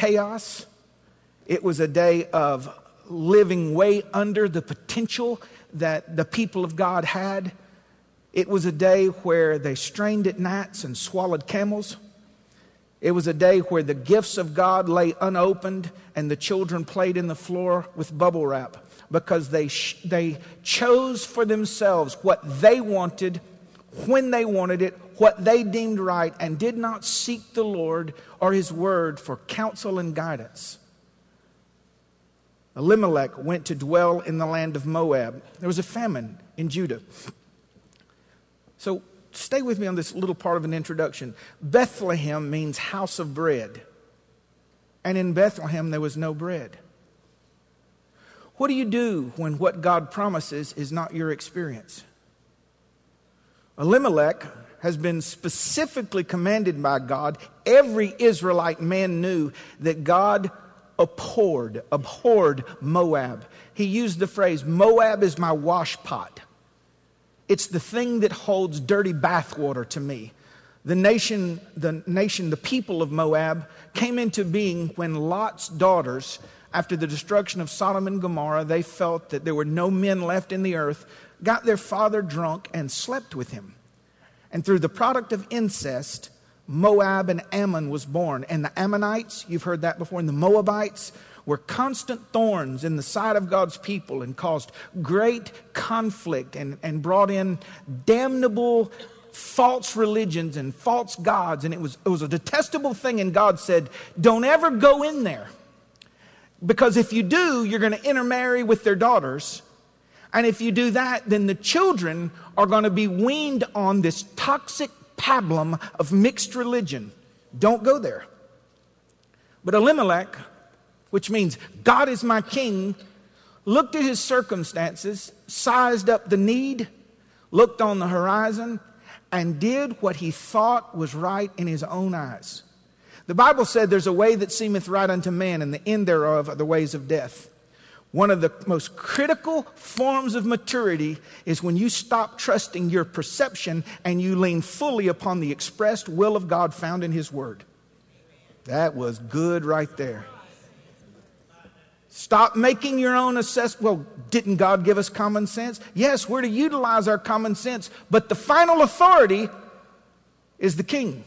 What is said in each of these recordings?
chaos. It was a day of living way under the potential that the people of God had. It was a day where they strained at gnats and swallowed camels. It was a day where the gifts of God lay unopened and the children played in the floor with bubble wrap because they, sh- they chose for themselves what they wanted, when they wanted it, what they deemed right, and did not seek the Lord or His Word for counsel and guidance. Elimelech went to dwell in the land of Moab. There was a famine in Judah. So stay with me on this little part of an introduction. Bethlehem means house of bread. And in Bethlehem, there was no bread. What do you do when what God promises is not your experience? Elimelech has been specifically commanded by God. Every Israelite man knew that God abhorred, abhorred Moab. He used the phrase, Moab is my washpot. It's the thing that holds dirty bathwater to me. The nation, the nation, the people of Moab came into being when Lot's daughters, after the destruction of Sodom and Gomorrah, they felt that there were no men left in the earth, got their father drunk and slept with him. And through the product of incest, Moab and Ammon was born. And the Ammonites, you've heard that before, and the Moabites were constant thorns in the side of God's people and caused great conflict and, and brought in damnable false religions and false gods. And it was, it was a detestable thing. And God said, Don't ever go in there. Because if you do, you're going to intermarry with their daughters. And if you do that, then the children are going to be weaned on this toxic pablum of mixed religion. Don't go there. But Elimelech, which means God is my king, looked at his circumstances, sized up the need, looked on the horizon, and did what he thought was right in his own eyes. The Bible said there's a way that seemeth right unto man, and the end thereof are the ways of death. One of the most critical forms of maturity is when you stop trusting your perception and you lean fully upon the expressed will of God found in His Word. That was good right there. Stop making your own assessment. Well, didn't God give us common sense? Yes, we're to utilize our common sense, but the final authority is the king.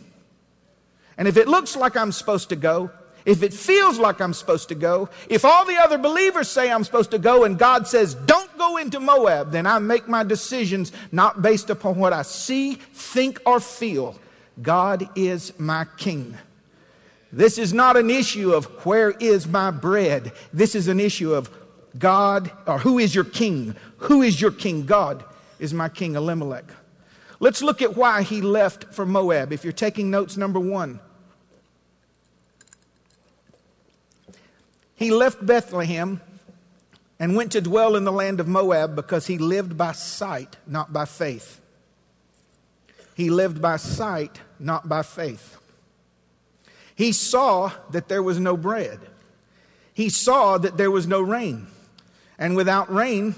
And if it looks like I'm supposed to go, if it feels like I'm supposed to go, if all the other believers say I'm supposed to go and God says, don't go into Moab, then I make my decisions not based upon what I see, think, or feel. God is my king. This is not an issue of where is my bread. This is an issue of God, or who is your king? Who is your king? God is my king, Elimelech. Let's look at why he left for Moab. If you're taking notes, number one. He left Bethlehem and went to dwell in the land of Moab because he lived by sight, not by faith. He lived by sight, not by faith. He saw that there was no bread. He saw that there was no rain. And without rain,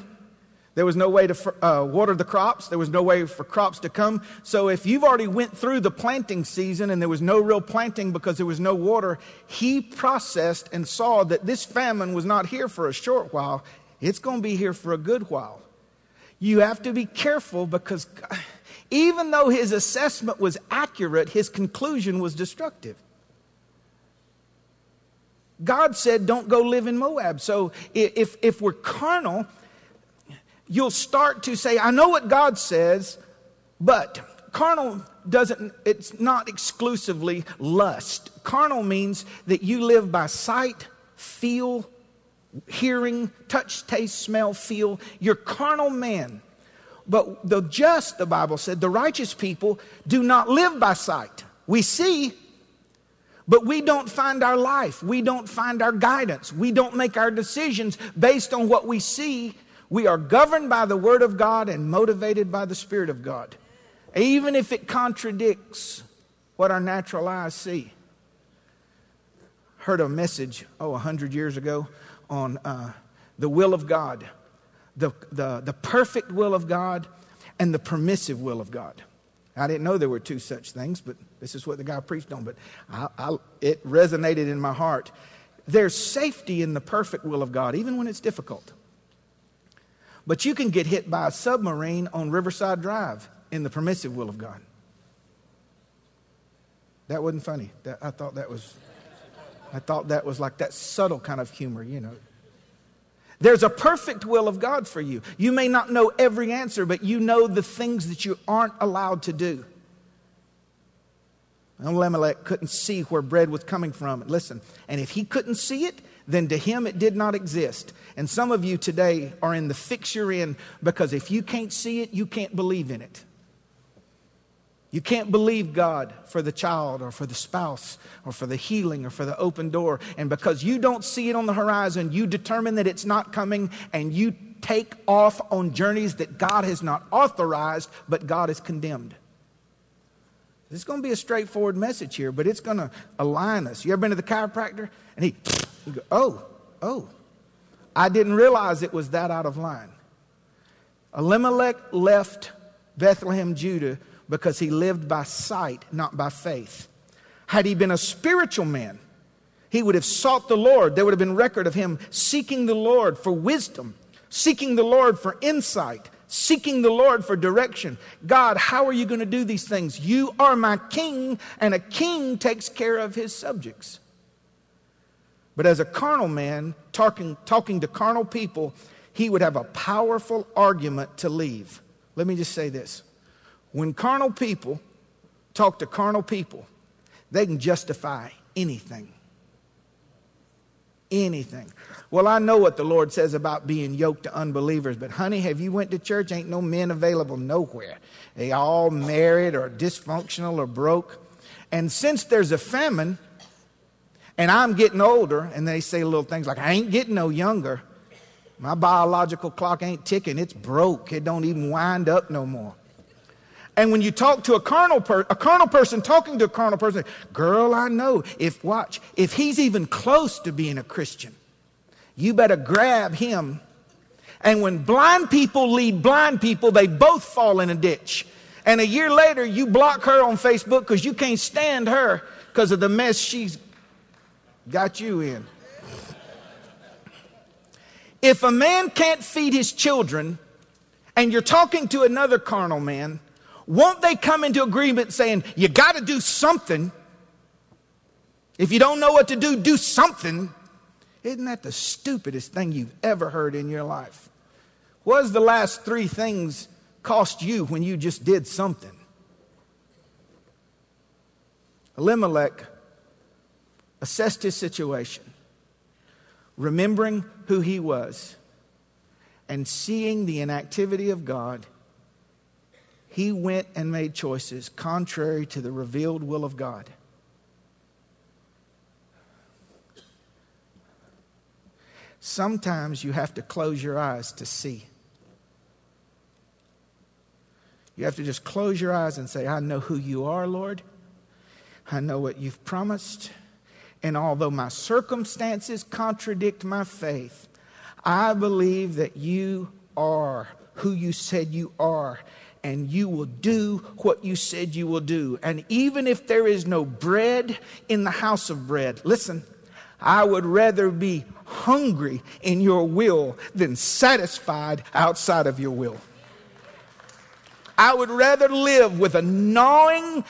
there was no way to uh, water the crops. There was no way for crops to come. So if you've already went through the planting season and there was no real planting because there was no water, he processed and saw that this famine was not here for a short while. It's going to be here for a good while. You have to be careful because even though his assessment was accurate, his conclusion was destructive. God said, don't go live in Moab. So if, if we're carnal, you'll start to say, I know what God says, but carnal doesn't, it's not exclusively lust. Carnal means that you live by sight, feel, hearing, touch, taste, smell, feel. You're carnal man. But the just, the Bible said, the righteous people do not live by sight. We see, but we don't find our life. We don't find our guidance. We don't make our decisions based on what we see we are governed by the Word of God and motivated by the Spirit of God, even if it contradicts what our natural eyes see. Heard a message, oh, a hundred years ago on uh, the will of God, the, the, the perfect will of God and the permissive will of God. I didn't know there were two such things, but this is what the guy preached on. But I, I, it resonated in my heart. There's safety in the perfect will of God, even when it's difficult. But you can get hit by a submarine on Riverside Drive in the permissive will of God. That wasn't funny. That, I thought that was, I thought that was like that subtle kind of humor, you know. There's a perfect will of God for you. You may not know every answer, but you know the things that you aren't allowed to do. And Elimelech couldn't see where bread was coming from. Listen, and if he couldn't see it, then to him it did not exist. And some of you today are in the fix you're in because if you can't see it, you can't believe in it. You can't believe God for the child or for the spouse or for the healing or for the open door. And because you don't see it on the horizon, you determine that it's not coming and you take off on journeys that God has not authorized, but God has condemned. It's going to be a straightforward message here, but it's going to align us. You ever been to the chiropractor? And he, go, oh, oh, I didn't realize it was that out of line. Elimelech left Bethlehem, Judah because he lived by sight, not by faith. Had he been a spiritual man, he would have sought the Lord. There would have been record of him seeking the Lord for wisdom, seeking the Lord for insight, seeking the Lord for direction. God, how are you going to do these things? You are my king, and a king takes care of his subjects. But as a carnal man, talking, talking to carnal people, he would have a powerful argument to leave. Let me just say this when carnal people talk to carnal people, they can justify anything. Anything. Well, I know what the Lord says about being yoked to unbelievers, but honey, have you went to church? Ain't no men available nowhere. They all married or dysfunctional or broke. And since there's a famine, and I'm getting older, and they say little things like, I ain't getting no younger. My biological clock ain't ticking. It's broke. It don't even wind up no more. And when you talk to a carnal, per- a carnal person talking to a carnal person, girl, I know if, watch, if he's even close to being a Christian, you better grab him. And when blind people lead blind people, they both fall in a ditch. And a year later, you block her on Facebook because you can't stand her because of the mess she's got you in. If a man can't feed his children and you're talking to another carnal man, won't they come into agreement saying, You got to do something? If you don't know what to do, do something. Isn't that the stupidest thing you've ever heard in your life? What does the last three things cost you when you just did something? Elimelech assessed his situation, remembering who he was, and seeing the inactivity of God he went and made choices contrary to the revealed will of God. Sometimes you have to close your eyes to see. You have to just close your eyes and say, I know who you are, Lord. I know what you've promised. And although my circumstances contradict my faith, I believe that you are who you said you are and you will do what you said you will do. And even if there is no bread in the house of bread, listen, I would rather be hungry in your will than satisfied outside of your will. I would rather live with a gnawing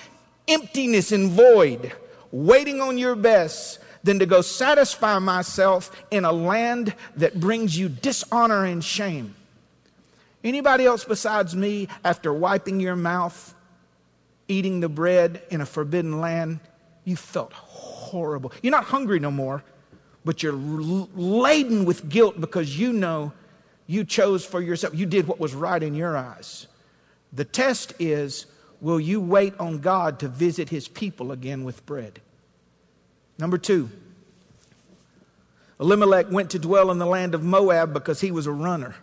emptiness and void, waiting on your best, than to go satisfy myself in a land that brings you dishonor and shame. Anybody else besides me, after wiping your mouth, eating the bread in a forbidden land, you felt horrible. You're not hungry no more, but you're laden with guilt because you know you chose for yourself. You did what was right in your eyes. The test is will you wait on God to visit his people again with bread? Number two, Elimelech went to dwell in the land of Moab because he was a runner.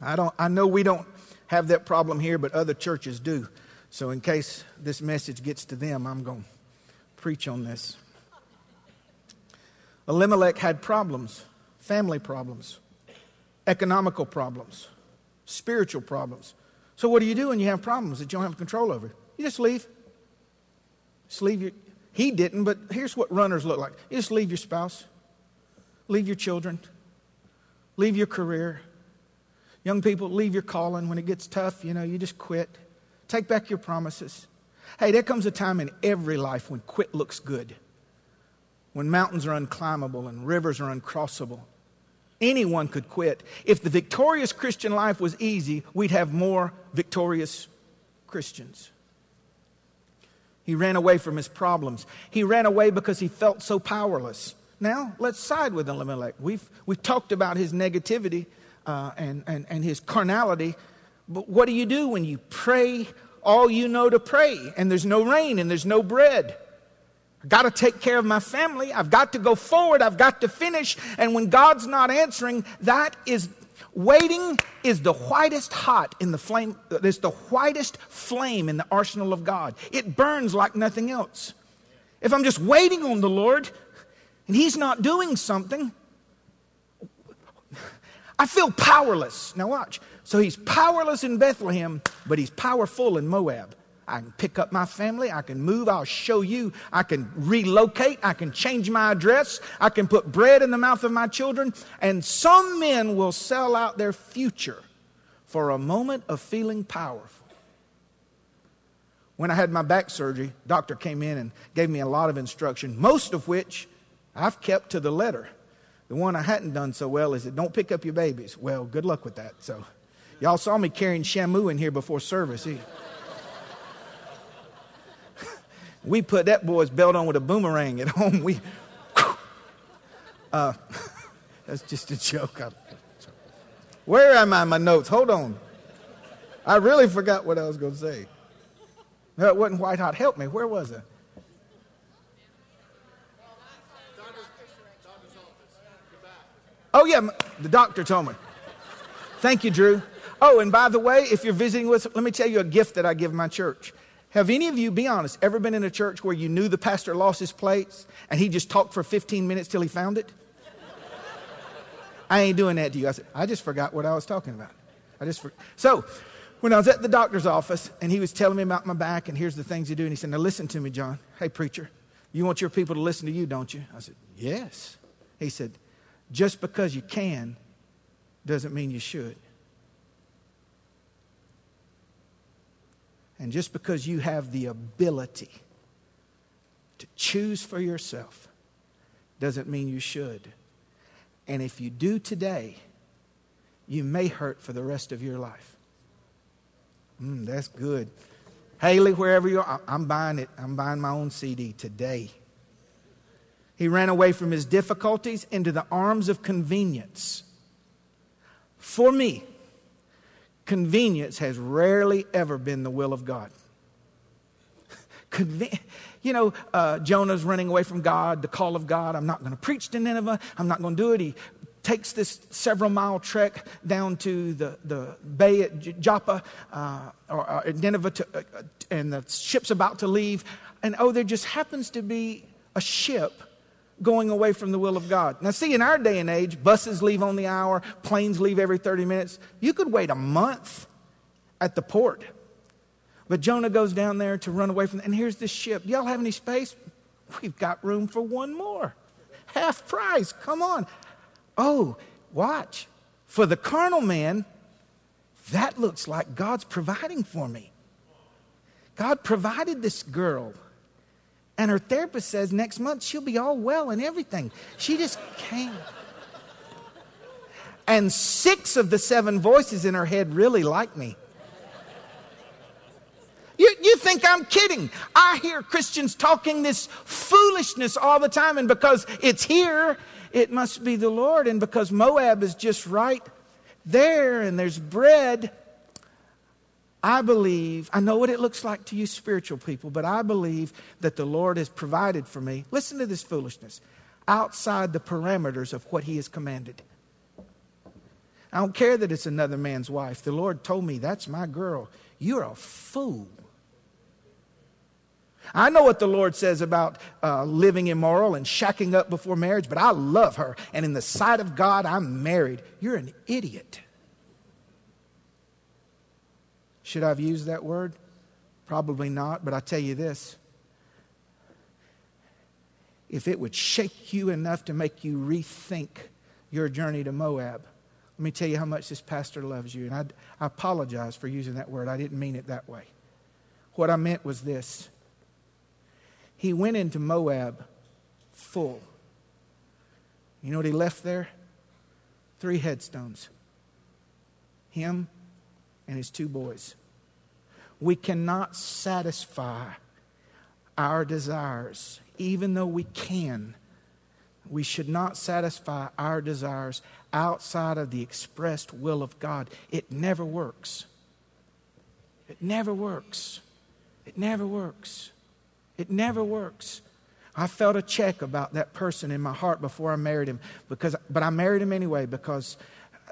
I, don't, I know we don't have that problem here, but other churches do. So, in case this message gets to them, I'm going to preach on this. Elimelech had problems, family problems, economical problems. spiritual problems. So, what do you do when you have problems that you don't have control over? You just leave. Just leave your. He didn't, but here's what runners look like. You just leave your spouse, leave your children, leave your career. Young people, leave your calling. When it gets tough, you know, you just quit. Take back your promises. Hey, there comes a time in every life when quit looks good, when mountains are unclimbable and rivers are uncrossable. Anyone could quit. If the victorious Christian life was easy, we'd have more victorious Christians. He ran away from his problems. He ran away because he felt so powerless. Now, let's side with Elimelech. We've, we've talked about his negativity uh, and, and, and his carnality, but what do you do when you pray all you know to pray and there's no rain and there's no bread? Got to take care of my family. I've got to go forward. I've got to finish. And when God's not answering, that is waiting is the whitest hot in the flame. It's the whitest flame in the arsenal of God. It burns like nothing else. If I'm just waiting on the Lord and He's not doing something, I feel powerless. Now, watch. So he's powerless in Bethlehem, but he's powerful in Moab. I can pick up my family. I can move. I'll show you. I can relocate. I can change my address. I can put bread in the mouth of my children. And some men will sell out their future for a moment of feeling powerful. When I had my back surgery, doctor came in and gave me a lot of instruction, most of which I've kept to the letter. The one I hadn't done so well is that don't pick up your babies. Well, good luck with that. So, y'all saw me carrying Shamu in here before service. He, we put that boy's belt on with a boomerang at home. We, uh, that's just a joke. Where am I my notes? Hold on. I really forgot what I was going to say. No, it wasn't white hot. Help me. Where was it? Oh, yeah, the doctor told me. Thank you, Drew. Oh, and by the way, if you're visiting with us, let me tell you a gift that I give my church. Have any of you, be honest, ever been in a church where you knew the pastor lost his place and he just talked for 15 minutes till he found it? I ain't doing that to you. I said, I just forgot what I was talking about. I just for- so when I was at the doctor's office and he was telling me about my back and here's the things you do, and he said, Now listen to me, John. Hey, preacher, you want your people to listen to you, don't you? I said, Yes. He said, Just because you can doesn't mean you should. And just because you have the ability to choose for yourself doesn't mean you should. And if you do today, you may hurt for the rest of your life. Mm, that's good. Haley, wherever you are, I'm buying it. I'm buying my own CD today. He ran away from his difficulties into the arms of convenience. For me, convenience has rarely ever been the will of God. Conven- you know, uh, Jonah's running away from God, the call of God. I'm not going to preach to Nineveh. I'm not going to do it. He takes this several mile trek down to the, the bay at Joppa uh, or, or, Nineveh, to, uh, and the ship's about to leave. And oh, there just happens to be a ship going away from the will of God. Now, see, in our day and age, buses leave on the hour, planes leave every 30 minutes. You could wait a month at the port. But Jonah goes down there to run away from, and here's this ship. Y'all have any space? We've got room for one more. Half price. Come on. Oh, watch. For the carnal man, that looks like God's providing for me. God provided this girl and her therapist says next month she'll be all well and everything. She just came. And six of the seven voices in her head really like me. You, you think I'm kidding? I hear Christians talking this foolishness all the time, and because it's here, it must be the Lord. And because Moab is just right there and there's bread, I believe, I know what it looks like to you spiritual people, but I believe that the Lord has provided for me. Listen to this foolishness outside the parameters of what He has commanded. I don't care that it's another man's wife. The Lord told me, That's my girl. You're a fool. I know what the Lord says about uh, living immoral and shacking up before marriage, but I love her. And in the sight of God, I'm married. You're an idiot. Should I have used that word? Probably not, but I tell you this. If it would shake you enough to make you rethink your journey to Moab, let me tell you how much this pastor loves you. And I, I apologize for using that word. I didn't mean it that way. What I meant was this He went into Moab full. You know what he left there? Three headstones him and his two boys. We cannot satisfy our desires, even though we can. We should not satisfy our desires outside of the expressed will of God. It never works. It never works. It never works. It never works. I felt a check about that person in my heart before I married him because but I married him anyway because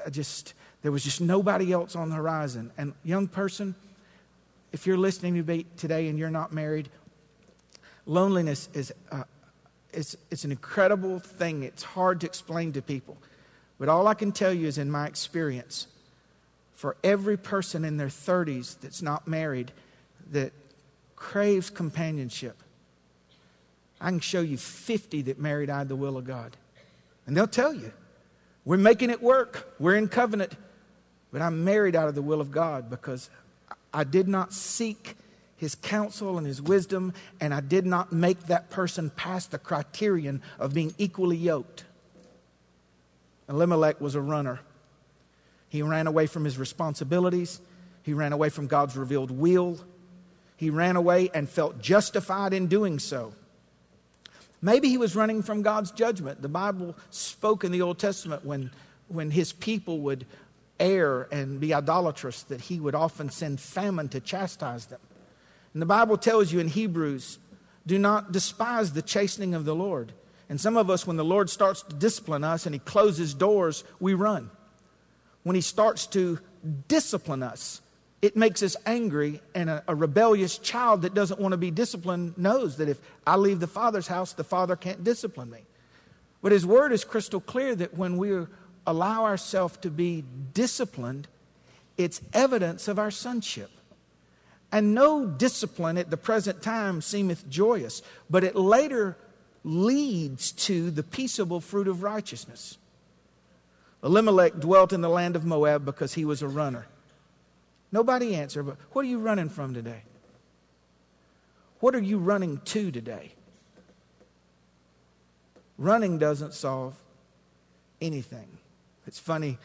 I just there was just nobody else on the horizon. And young person, if you're listening to me today and you're not married, loneliness is uh, it's an incredible thing. It's hard to explain to people. But all I can tell you is in my experience, for every person in their 30s that's not married that craves companionship, I can show you 50 that married out of the will of God. And they'll tell you, we're making it work. We're in covenant. But I'm married out of the will of God because I did not seek his counsel and his wisdom, and I did not make that person pass the criterion of being equally yoked. Elimelech was a runner. He ran away from his responsibilities, he ran away from God's revealed will, he ran away and felt justified in doing so. Maybe he was running from God's judgment. The Bible spoke in the Old Testament when, when his people would err and be idolatrous, that he would often send famine to chastise them. And the Bible tells you in Hebrews, do not despise the chastening of the Lord. And some of us, when the Lord starts to discipline us and he closes doors, we run. When he starts to discipline us, it makes us angry, and a, a, rebellious child that doesn't want to be disciplined knows that if I leave the Father's house, the Father can't discipline me. But His Word is crystal clear that when we allow ourselves to be disciplined, it's evidence of our sonship. And no discipline at the present time seemeth joyous, but it later leads to the peaceable fruit of righteousness. Elimelech dwelt in the land of Moab because he was a runner. Nobody answered, but what are you running from today? What are you running to today? Running doesn't solve anything. It's funny.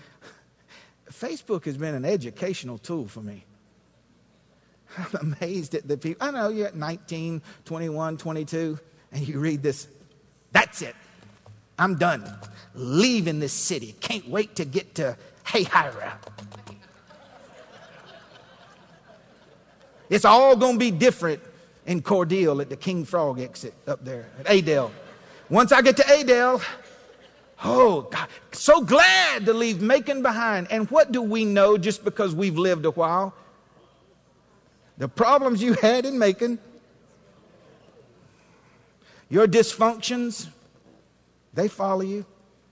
Facebook has been an educational tool for me. I'm amazed at the people. I know you're at 19, 21, 22, and you read this. That's it. I'm done. Leaving this city. Can't wait to get to Hahira. It's all going to be different in Cordele at the King Frog exit up there at Adel. Once I get to Adel, oh, God, so glad to leave Macon behind. And what do we know just because we've lived a while? The problems you had in Macon, your dysfunctions, they follow you.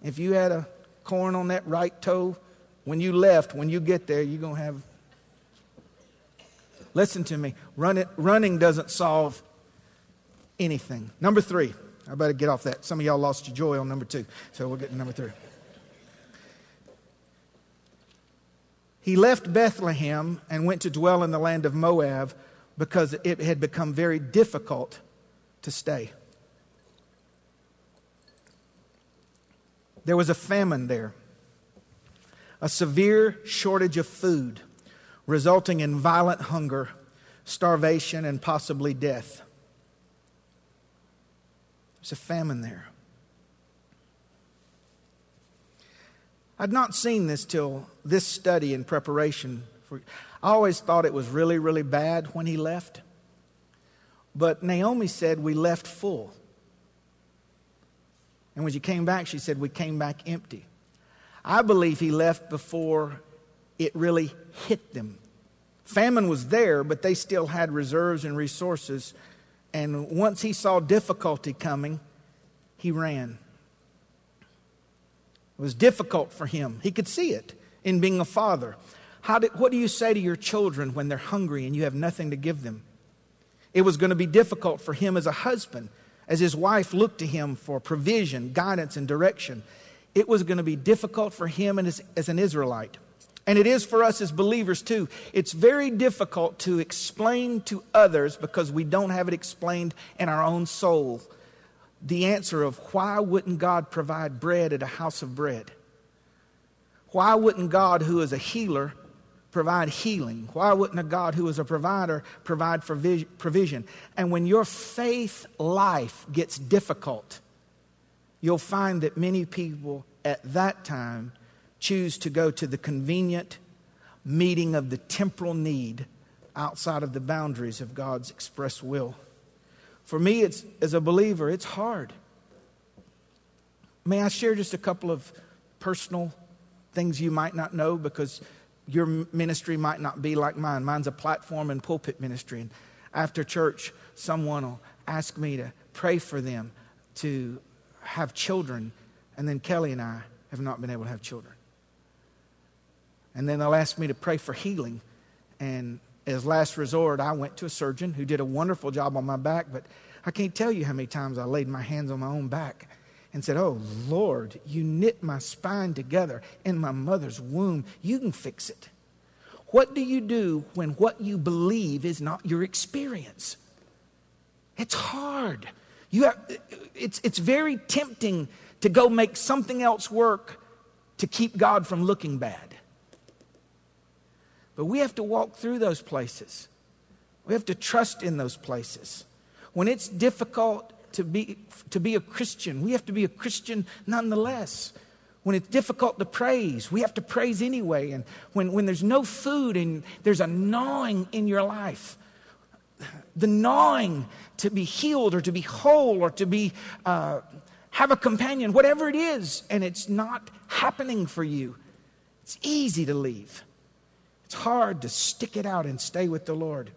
If you had a corn on that right toe, when you left, when you get there, you're going to have Listen to me. Running doesn't solve anything. Number three. I better get off that. Some of y'all lost your joy on number two. So we'll get to number three. He left Bethlehem and went to dwell in the land of Moab because it had become very difficult to stay. There was a famine there, a severe shortage of food resulting in violent hunger, starvation, and possibly death. There's a famine there. I'd not seen this till this study in preparation. For, I always thought it was really, really bad when he left. But Naomi said we left full. And when she came back, she said we came back empty. I believe he left before it really hit them. Famine was there, but they still had reserves and resources. And once he saw difficulty coming, he ran. It was difficult for him. He could see it in being a father. How did, what do you say to your children when they're hungry and you have nothing to give them? It was going to be difficult for him as a husband, as his wife looked to him for provision, guidance, and direction. It was going to be difficult for him as, as an Israelite. And it is for us as believers too. It's very difficult to explain to others because we don't have it explained in our own soul the answer of why wouldn't God provide bread at a house of bread? Why wouldn't God, who is a healer, provide healing? Why wouldn't a God who is a provider provide provision? And when your faith life gets difficult, you'll find that many people at that time choose to go to the convenient meeting of the temporal need outside of the boundaries of God's express will. For me, it's, as a believer, it's hard. May I share just a couple of personal things you might not know because your ministry might not be like mine. Mine's a platform and pulpit ministry. And after church, someone will ask me to pray for them to have children. And then Kelly and I have not been able to have children. And then they'll ask me to pray for healing. And as last resort, I went to a surgeon who did a wonderful job on my back, but I can't tell you how many times I laid my hands on my own back and said, Oh Lord, you knit my spine together in my mother's womb. You can fix it. What do you do when what you believe is not your experience? It's hard. You have, it's, it's very tempting to go make something else work to keep God from looking bad. But we have to walk through those places. We have to trust in those places. When it's difficult to be, to be a Christian. We have to be a Christian nonetheless. When it's difficult to praise, we have to praise anyway. And when, when there's no food and there's a gnawing in your life, the gnawing to be healed or to be whole or to be uh, have a companion, whatever it is, and it's not happening for you, it's easy to leave. It's hard to stick it out and stay with the Lord.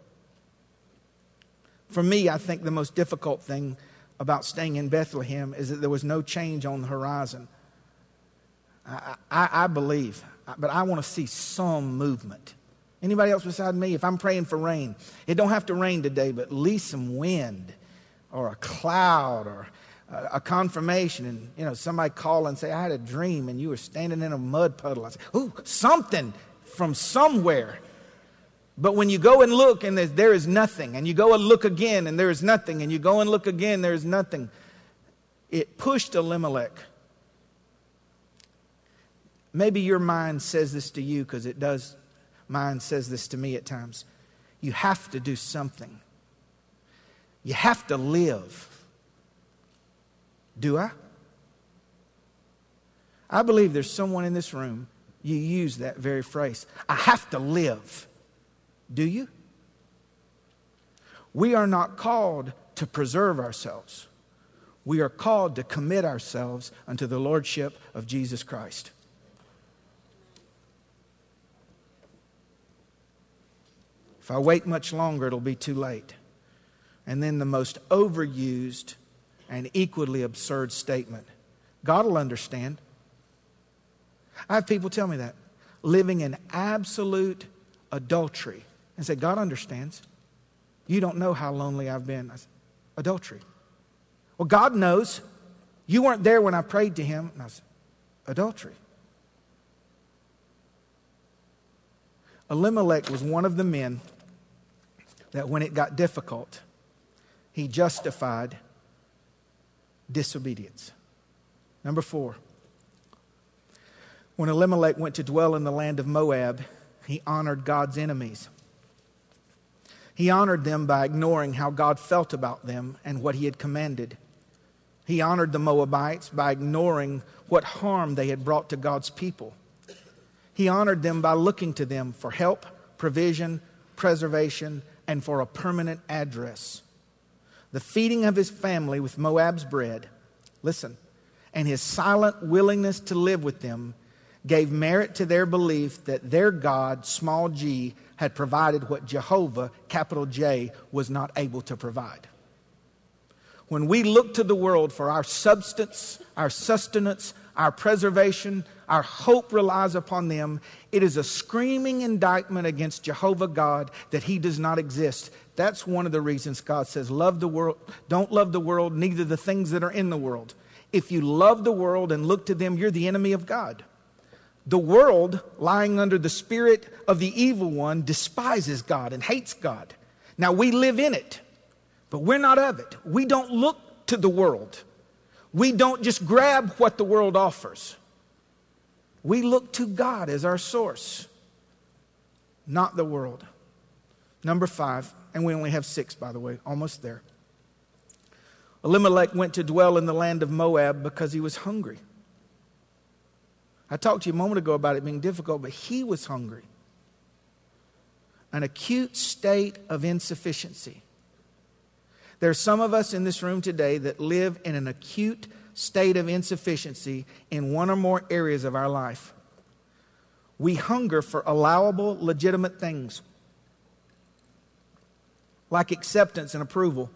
For me, I think the most difficult thing about staying in Bethlehem is that there was no change on the horizon. I, I, I believe, but I want to see some movement. Anybody else beside me? If I'm praying for rain, it don't have to rain today, but at least some wind or a cloud or a, confirmation. And, you know, somebody call and say, I had a dream and you were standing in a mud puddle. I say, ooh, something from somewhere. But when you go and look and there is nothing, and you go and look again and there is nothing, and you go and look again, there is nothing, it pushed Elimelech. Maybe your mind says this to you because it does. Mine says this to me at times. You have to do something. You have to live. Do I? I believe there's someone in this room, you use that very phrase. I have to live. Do you? We are not called to preserve ourselves. We are called to commit ourselves unto the Lordship of Jesus Christ. If I wait much longer, it'll be too late. And then the most overused and equally absurd statement God will understand. I have people tell me that. Living in absolute adultery and say, God understands. You don't know how lonely I've been. I said, Adultery. Well, God knows. You weren't there when I prayed to Him. And I said, Adultery. Elimelech was one of the men that when it got difficult, he justified disobedience. Number four, when Elimelech went to dwell in the land of Moab, he honored God's enemies. He honored them by ignoring how God felt about them and what he had commanded. He honored the Moabites by ignoring what harm they had brought to God's people. He honored them by looking to them for help, provision, preservation, and for a permanent address. The feeding of his family with Moab's bread, listen, and his silent willingness to live with them gave merit to their belief that their God, small g, had provided what Jehovah, capital J, was not able to provide. When we look to the world for our substance, our sustenance, our preservation, Our hope relies upon them. It is a screaming indictment against Jehovah God that he does not exist. That's one of the reasons God says, Love the world, don't love the world, neither the things that are in the world. If you love the world and look to them, you're the enemy of God. The world, lying under the spirit of the evil one, despises God and hates God. Now we live in it, but we're not of it. We don't look to the world. We don't just grab what the world offers. We look to God as our source, not the world. Number five, and we only have six, by the way, almost there. Elimelech went to dwell in the land of Moab because he was hungry. I talked to you a moment ago about it being difficult, but he was hungry. An acute state of insufficiency. There are some of us in this room today that live in an acute state of insufficiency in one or more areas of our life. We hunger for allowable, legitimate things like acceptance and approval,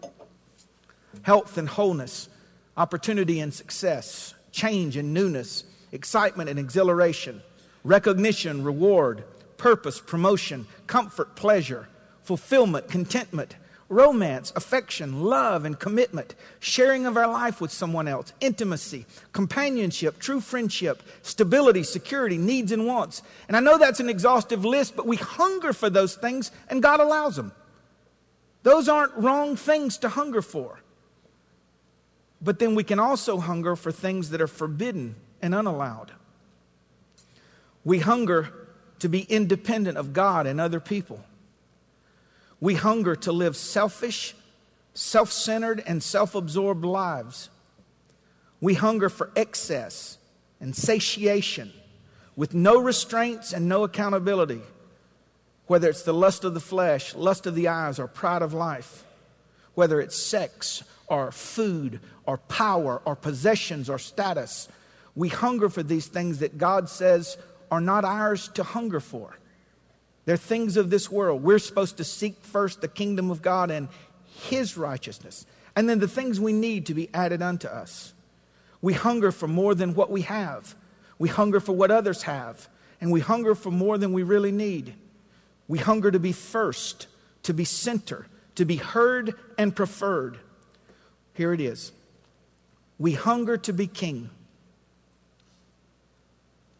health and wholeness, opportunity and success, change and newness, excitement and exhilaration, recognition, reward, purpose, promotion, comfort, pleasure, fulfillment, contentment, romance, affection, love, and commitment, sharing of our life with someone else, intimacy, companionship, true friendship, stability, security, needs, and wants. And I know that's an exhaustive list, but we hunger for those things, and God allows them. Those aren't wrong things to hunger for. But then we can also hunger for things that are forbidden and unallowed. We hunger to be independent of God and other people. We hunger to live selfish, self centered, and self absorbed lives. We hunger for excess and satiation with no restraints and no accountability, whether it's the lust of the flesh, lust of the eyes, or pride of life, whether it's sex or food or power or possessions or status. We hunger for these things that God says are not ours to hunger for. They're things of this world. We're supposed to seek first the kingdom of God and His righteousness, and then the things we need to be added unto us. We hunger for more than what we have, we hunger for what others have, and we hunger for more than we really need. We hunger to be first, to be center, to be heard and preferred. Here it is. We hunger to be king.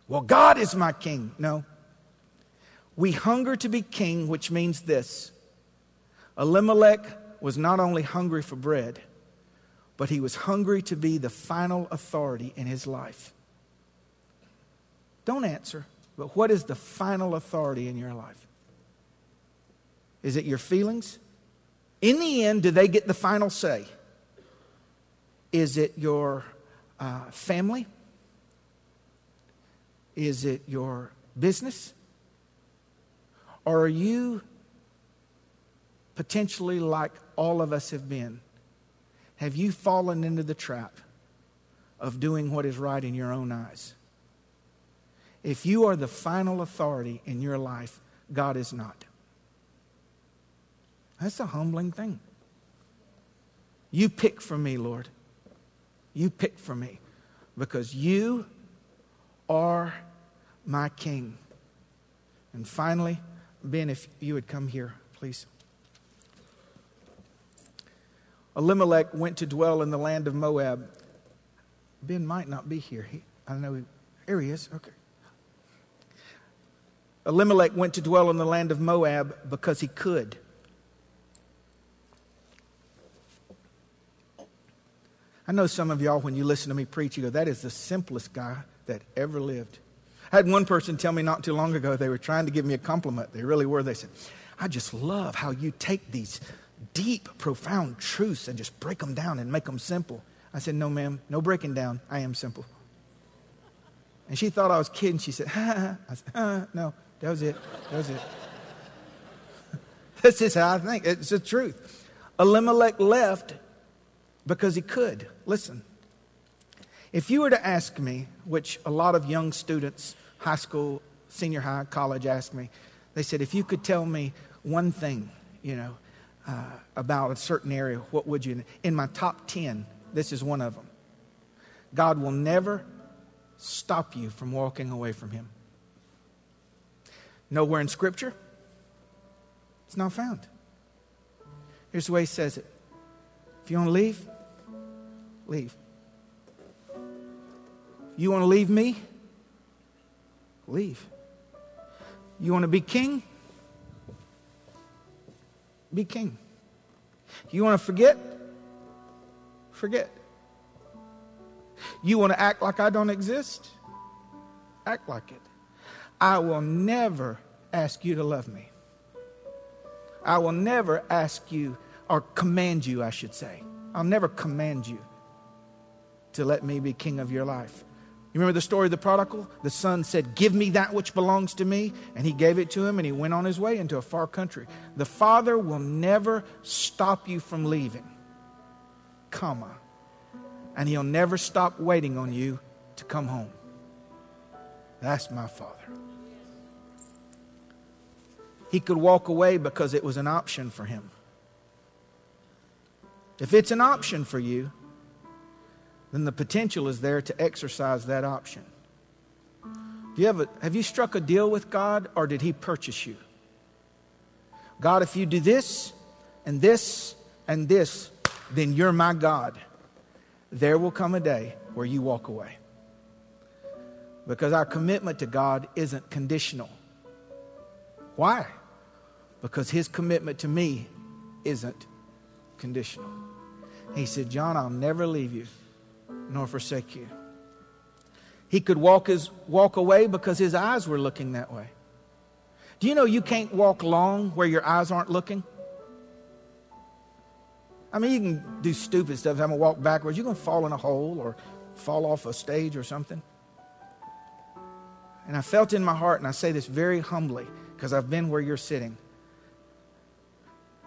Well, God is my king. No. We hunger to be king, which means this Elimelech was not only hungry for bread, but he was hungry to be the final authority in his life. Don't answer, but what is the final authority in your life? Is it your feelings? In the end, do they get the final say? Is it your uh, family? Is it your business? Or are you potentially like all of us have been? Have you fallen into the trap of doing what is right in your own eyes? If you are the final authority in your life, God is not. That's a humbling thing. You pick for me, Lord. You pick for me because you are my king. And finally, Ben, if you would come here, please. Elimelech went to dwell in the land of Moab. Ben might not be here. He, I know he, here he is. Okay. Elimelech went to dwell in the land of Moab because he could. I know some of y'all, when you listen to me preach, you go, that is the simplest guy that ever lived. I had one person tell me not too long ago, they were trying to give me a compliment. They really were. They said, I just love how you take these deep, profound truths and just break them down and make them simple. I said, No, ma'am, no breaking down. I am simple. And she thought I was kidding. She said, ha. I said, ha, No, that was it. That was it. That's just how I think. It's the truth. Elimelech left because he could. Listen, if you were to ask me, which a lot of young students, high school, senior high, college ask me, they said, if you could tell me one thing, you know, uh, about a certain area, what would you? In my top 10, this is one of them. God will never stop you from walking away from Him? Nowhere in Scripture. It's not found. Here's the way He says it If you want to leave, leave. You want to leave me? Leave. You want to be king? Be king. You want to forget? Forget. You want to act like I don't exist? Act like it. I will never ask you to love me. I will never ask you, or command you, I should say. I'll never command you to let me be king of your life. You remember the story of the prodigal? The son said, Give me that which belongs to me. And he gave it to him and he went on his way into a far country. The father will never stop you from leaving, comma. And he'll never stop waiting on you to come home. That's my father. He could walk away because it was an option for him. If it's an option for you, then the potential is there to exercise that option. Do you have, a, have you struck a deal with God or did He purchase you? God, if you do this and this and this, then you're my God. There will come a day where you walk away. Because our commitment to God isn't conditional. Why? Because His commitment to me isn't conditional. He said, John, I'll never leave you nor forsake you. He could walk, his, walk away because his eyes were looking that way. Do you know you can't walk long where your eyes aren't looking? I mean, you can do stupid stuff. I'm going to walk backwards. You're going to fall in a hole or fall off a stage or something. And I felt in my heart, and I say this very humbly because I've been where you're sitting.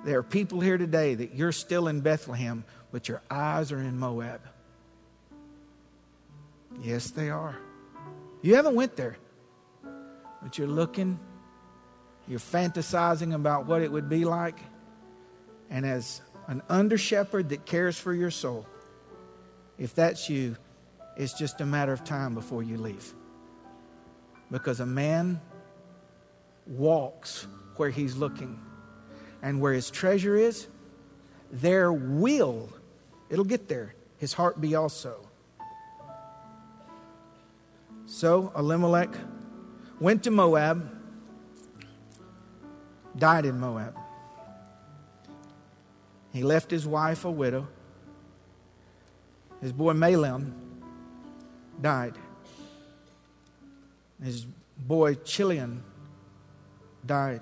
There are people here today that you're still in Bethlehem, but your eyes are in Moab. Yes, they are. You haven't went there, but you're looking, you're fantasizing about what it would be like. And as an under shepherd that cares for your soul, if that's you, it's just a matter of time before you leave. Because a man walks where he's looking, and where his treasure is, there will, it'll get there, his heart be also. So Elimelech went to Moab, died in Moab. He left his wife a widow. His boy Mahlon died. His boy Chilion died.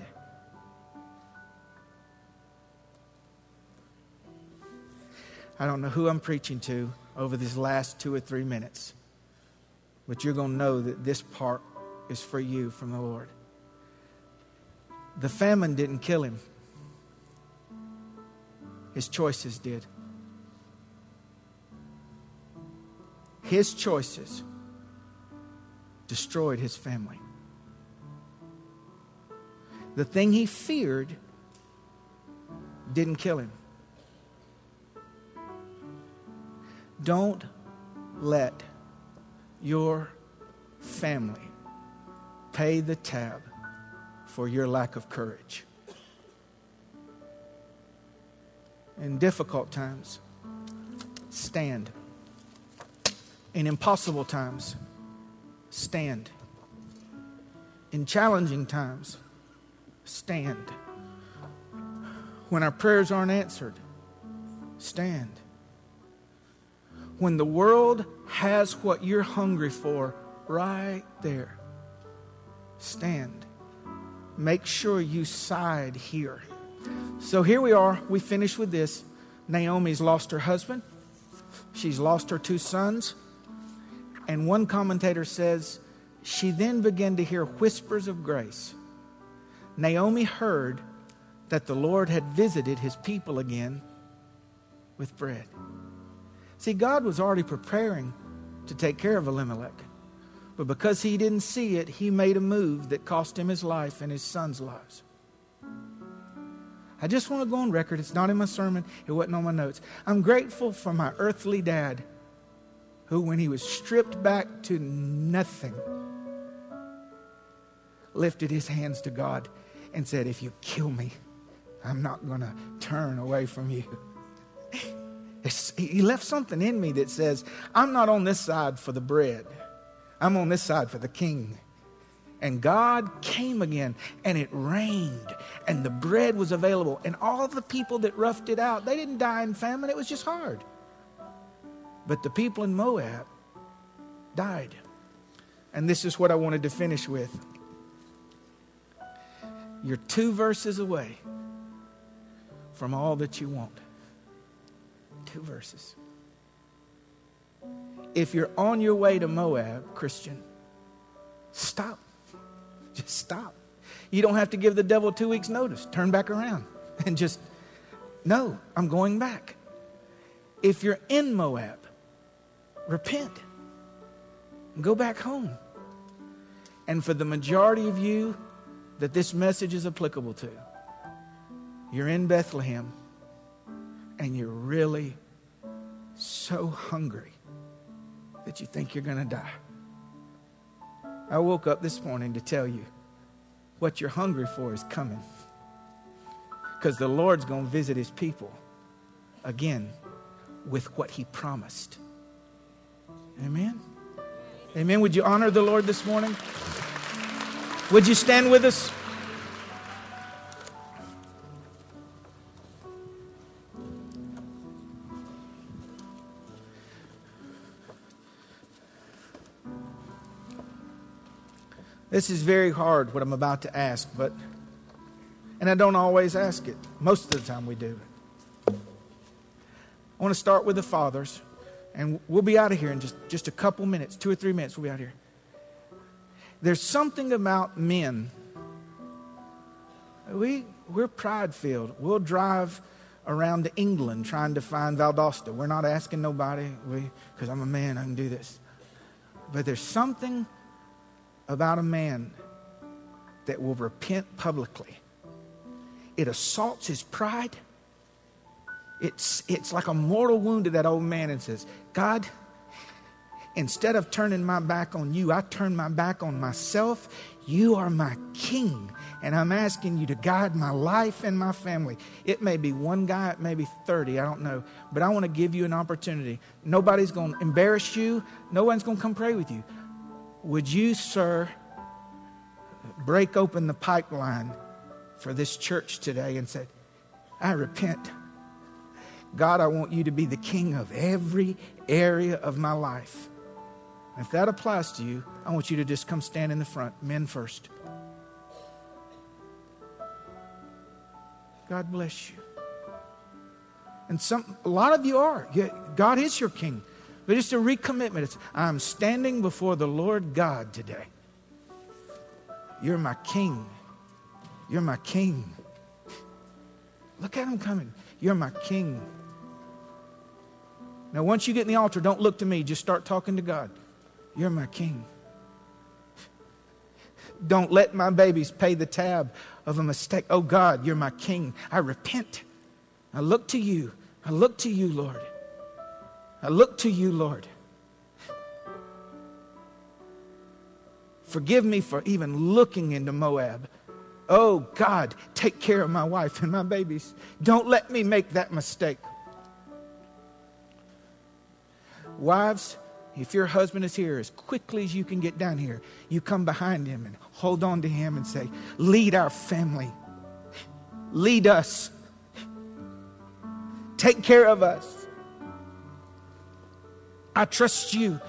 I don't know who I'm preaching to over these last two or three minutes. But you're going to know that this part is for you from the Lord. The famine didn't kill him, his choices did. His choices destroyed his family. The thing he feared didn't kill him. Don't let your family pay the tab for your lack of courage. In difficult times, stand. In impossible times, stand. In challenging times, stand. When our prayers aren't answered, stand. When the world has what you're hungry for right there. Stand. Make sure you side here. So here we are. We finish with this. Naomi's lost her husband, she's lost her two sons. And one commentator says she then began to hear whispers of grace. Naomi heard that the Lord had visited his people again with bread. See, God was already preparing to take care of Elimelech. But because he didn't see it, he made a move that cost him his life and his son's lives. I just want to go on record. It's not in my sermon, it wasn't on my notes. I'm grateful for my earthly dad who, when he was stripped back to nothing, lifted his hands to God and said, If you kill me, I'm not going to turn away from you. He left something in me that says, I'm not on this side for the bread, I'm on this side for the king. And God came again, and it rained, and the bread was available. And all the people that roughed it out, they didn't die in famine, it was just hard. But the people in Moab died. And this is what I wanted to finish with. You're two verses away from all that you want. Two verses. If you're on your way to Moab, Christian, stop. Just stop. You don't have to give the devil two weeks' notice. Turn back around and just, no, I'm going back. If you're in Moab, repent and go back home. And for the majority of you that this message is applicable to, you're in Bethlehem and you're really so hungry that you think you're going to die. I woke up this morning to tell you what you're hungry for is coming. Because the Lord's going to visit his people again with what he promised. Amen. Amen. Would you honor the Lord this morning? Would you stand with us? This is very hard, what I'm about to ask, but, and I don't always ask it. Most of the time we do. I want to start with the fathers, and we'll be out of here in just, just a couple minutes, two or three minutes, we'll be out here. There's something about men. We, we're pride filled. We'll drive around to England trying to find Valdosta. We're not asking nobody because I'm a man, I can do this. But there's something about a man that will repent publicly. It assaults his pride. It's, it's like a mortal wound to that old man and says, God, instead of turning my back on you, I turn my back on myself. You are my king, and I'm asking you to guide my life and my family. It may be one guy, it may be 30, I don't know, but I want to give you an opportunity. Nobody's going to embarrass you, no one's going to come pray with you. Would you, sir, break open the pipeline for this church today and say, I repent. God, I want you to be the king of every area of my life. If that applies to you, I want you to just come stand in the front, men first. God bless you. And some, a lot of you are. God is your king. But it's a recommitment. It's, I'm standing before the Lord God today. You're my king. You're my king. Look at him coming. You're my king. Now, once you get in the altar, don't look to me. Just start talking to God. You're my king. Don't let my babies pay the tab of a mistake. Oh God, you're my king. I repent. I look to you. I look to you, Lord. I look to you, Lord. Forgive me for even looking into Moab. Oh, God, take care of my wife and my babies. Don't let me make that mistake. Wives, if your husband is here, as quickly as you can get down here, you come behind him and hold on to him and say, Lead our family. Lead us. Take care of us. I trust you.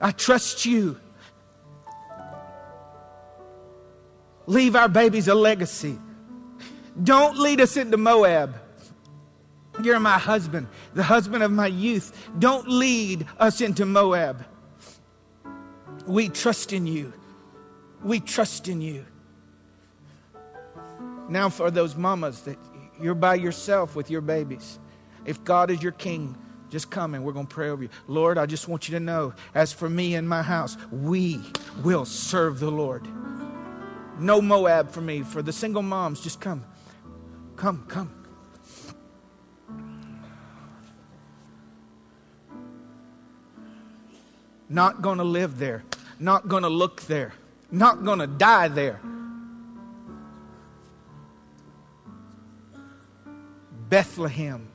I trust you. Leave our babies a legacy. Don't lead us into Moab. You're my husband, the husband of my youth. Don't lead us into Moab. We trust in you. We trust in you. Now, for those mamas that you're by yourself with your babies, if God is your king, just come and we're going to pray over you. Lord, I just want you to know, as for me and my house, we will serve the Lord. No Moab for me. For the single moms, just come. Come, come. not going to live there, not going to look there, not going to die there. Bethlehem,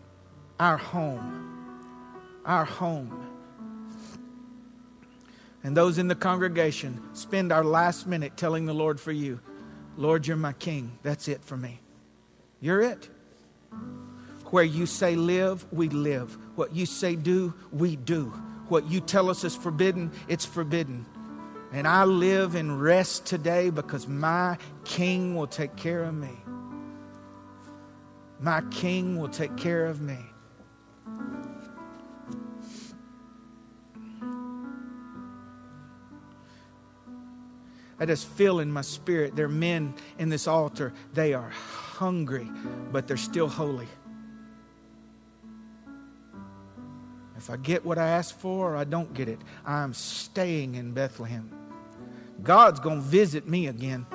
our home, our home. And those in the congregation spend our last minute telling the Lord for you, Lord, you're my king. That's it for me. You're it. Where you say live, we live. What you say do, we do. What you tell us is forbidden, it's forbidden. And I live in rest today because my king will take care of me. My king will take care of me. I just feel in my spirit there are men in this altar. They are hungry, but they're still holy. If I get what I ask for or I don't get it, I'm staying in Bethlehem. God's going to visit me again.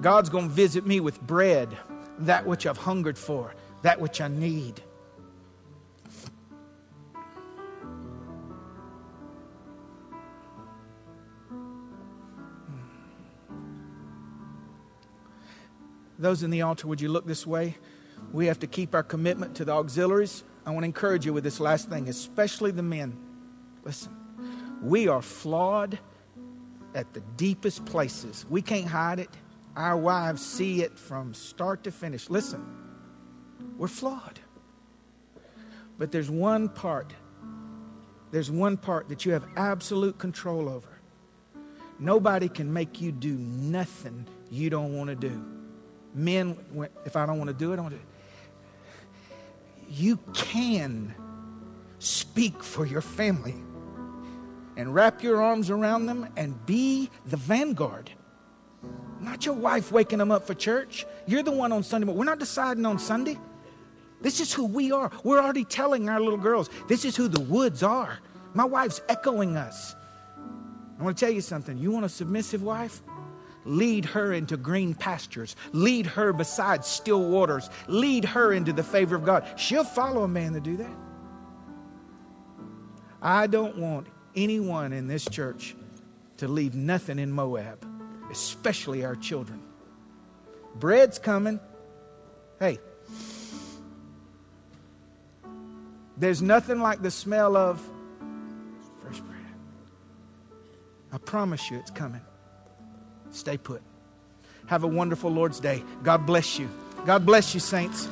God's going to visit me with bread, that which I've hungered for, that which I need. Those in the altar, would you look this way? We have to keep our commitment to the auxiliaries. I want to encourage you with this last thing, especially the men. Listen, we are flawed at the deepest places. We can't hide it. Our wives see it from start to finish. Listen, we're flawed. But there's one part, there's one part that you have absolute control over. Nobody can make you do nothing you don't want to do. Men, if I don't want to do it, I want to. You can speak for your family and wrap your arms around them and be the vanguard. Not your wife waking them up for church. You're the one on Sunday. But we're not deciding on Sunday. This is who we are. We're already telling our little girls, this is who the woods are. My wife's echoing us. I want to tell you something. You want a submissive wife? Lead her into green pastures. Lead her beside still waters. Lead her into the favor of God. She'll follow a man to do that. I don't want anyone in this church to leave nothing in Moab, especially our children. Bread's coming. Hey, there's nothing like the smell of fresh bread. I promise you it's coming. Stay put. Have a wonderful Lord's Day. God bless you. God bless you, saints.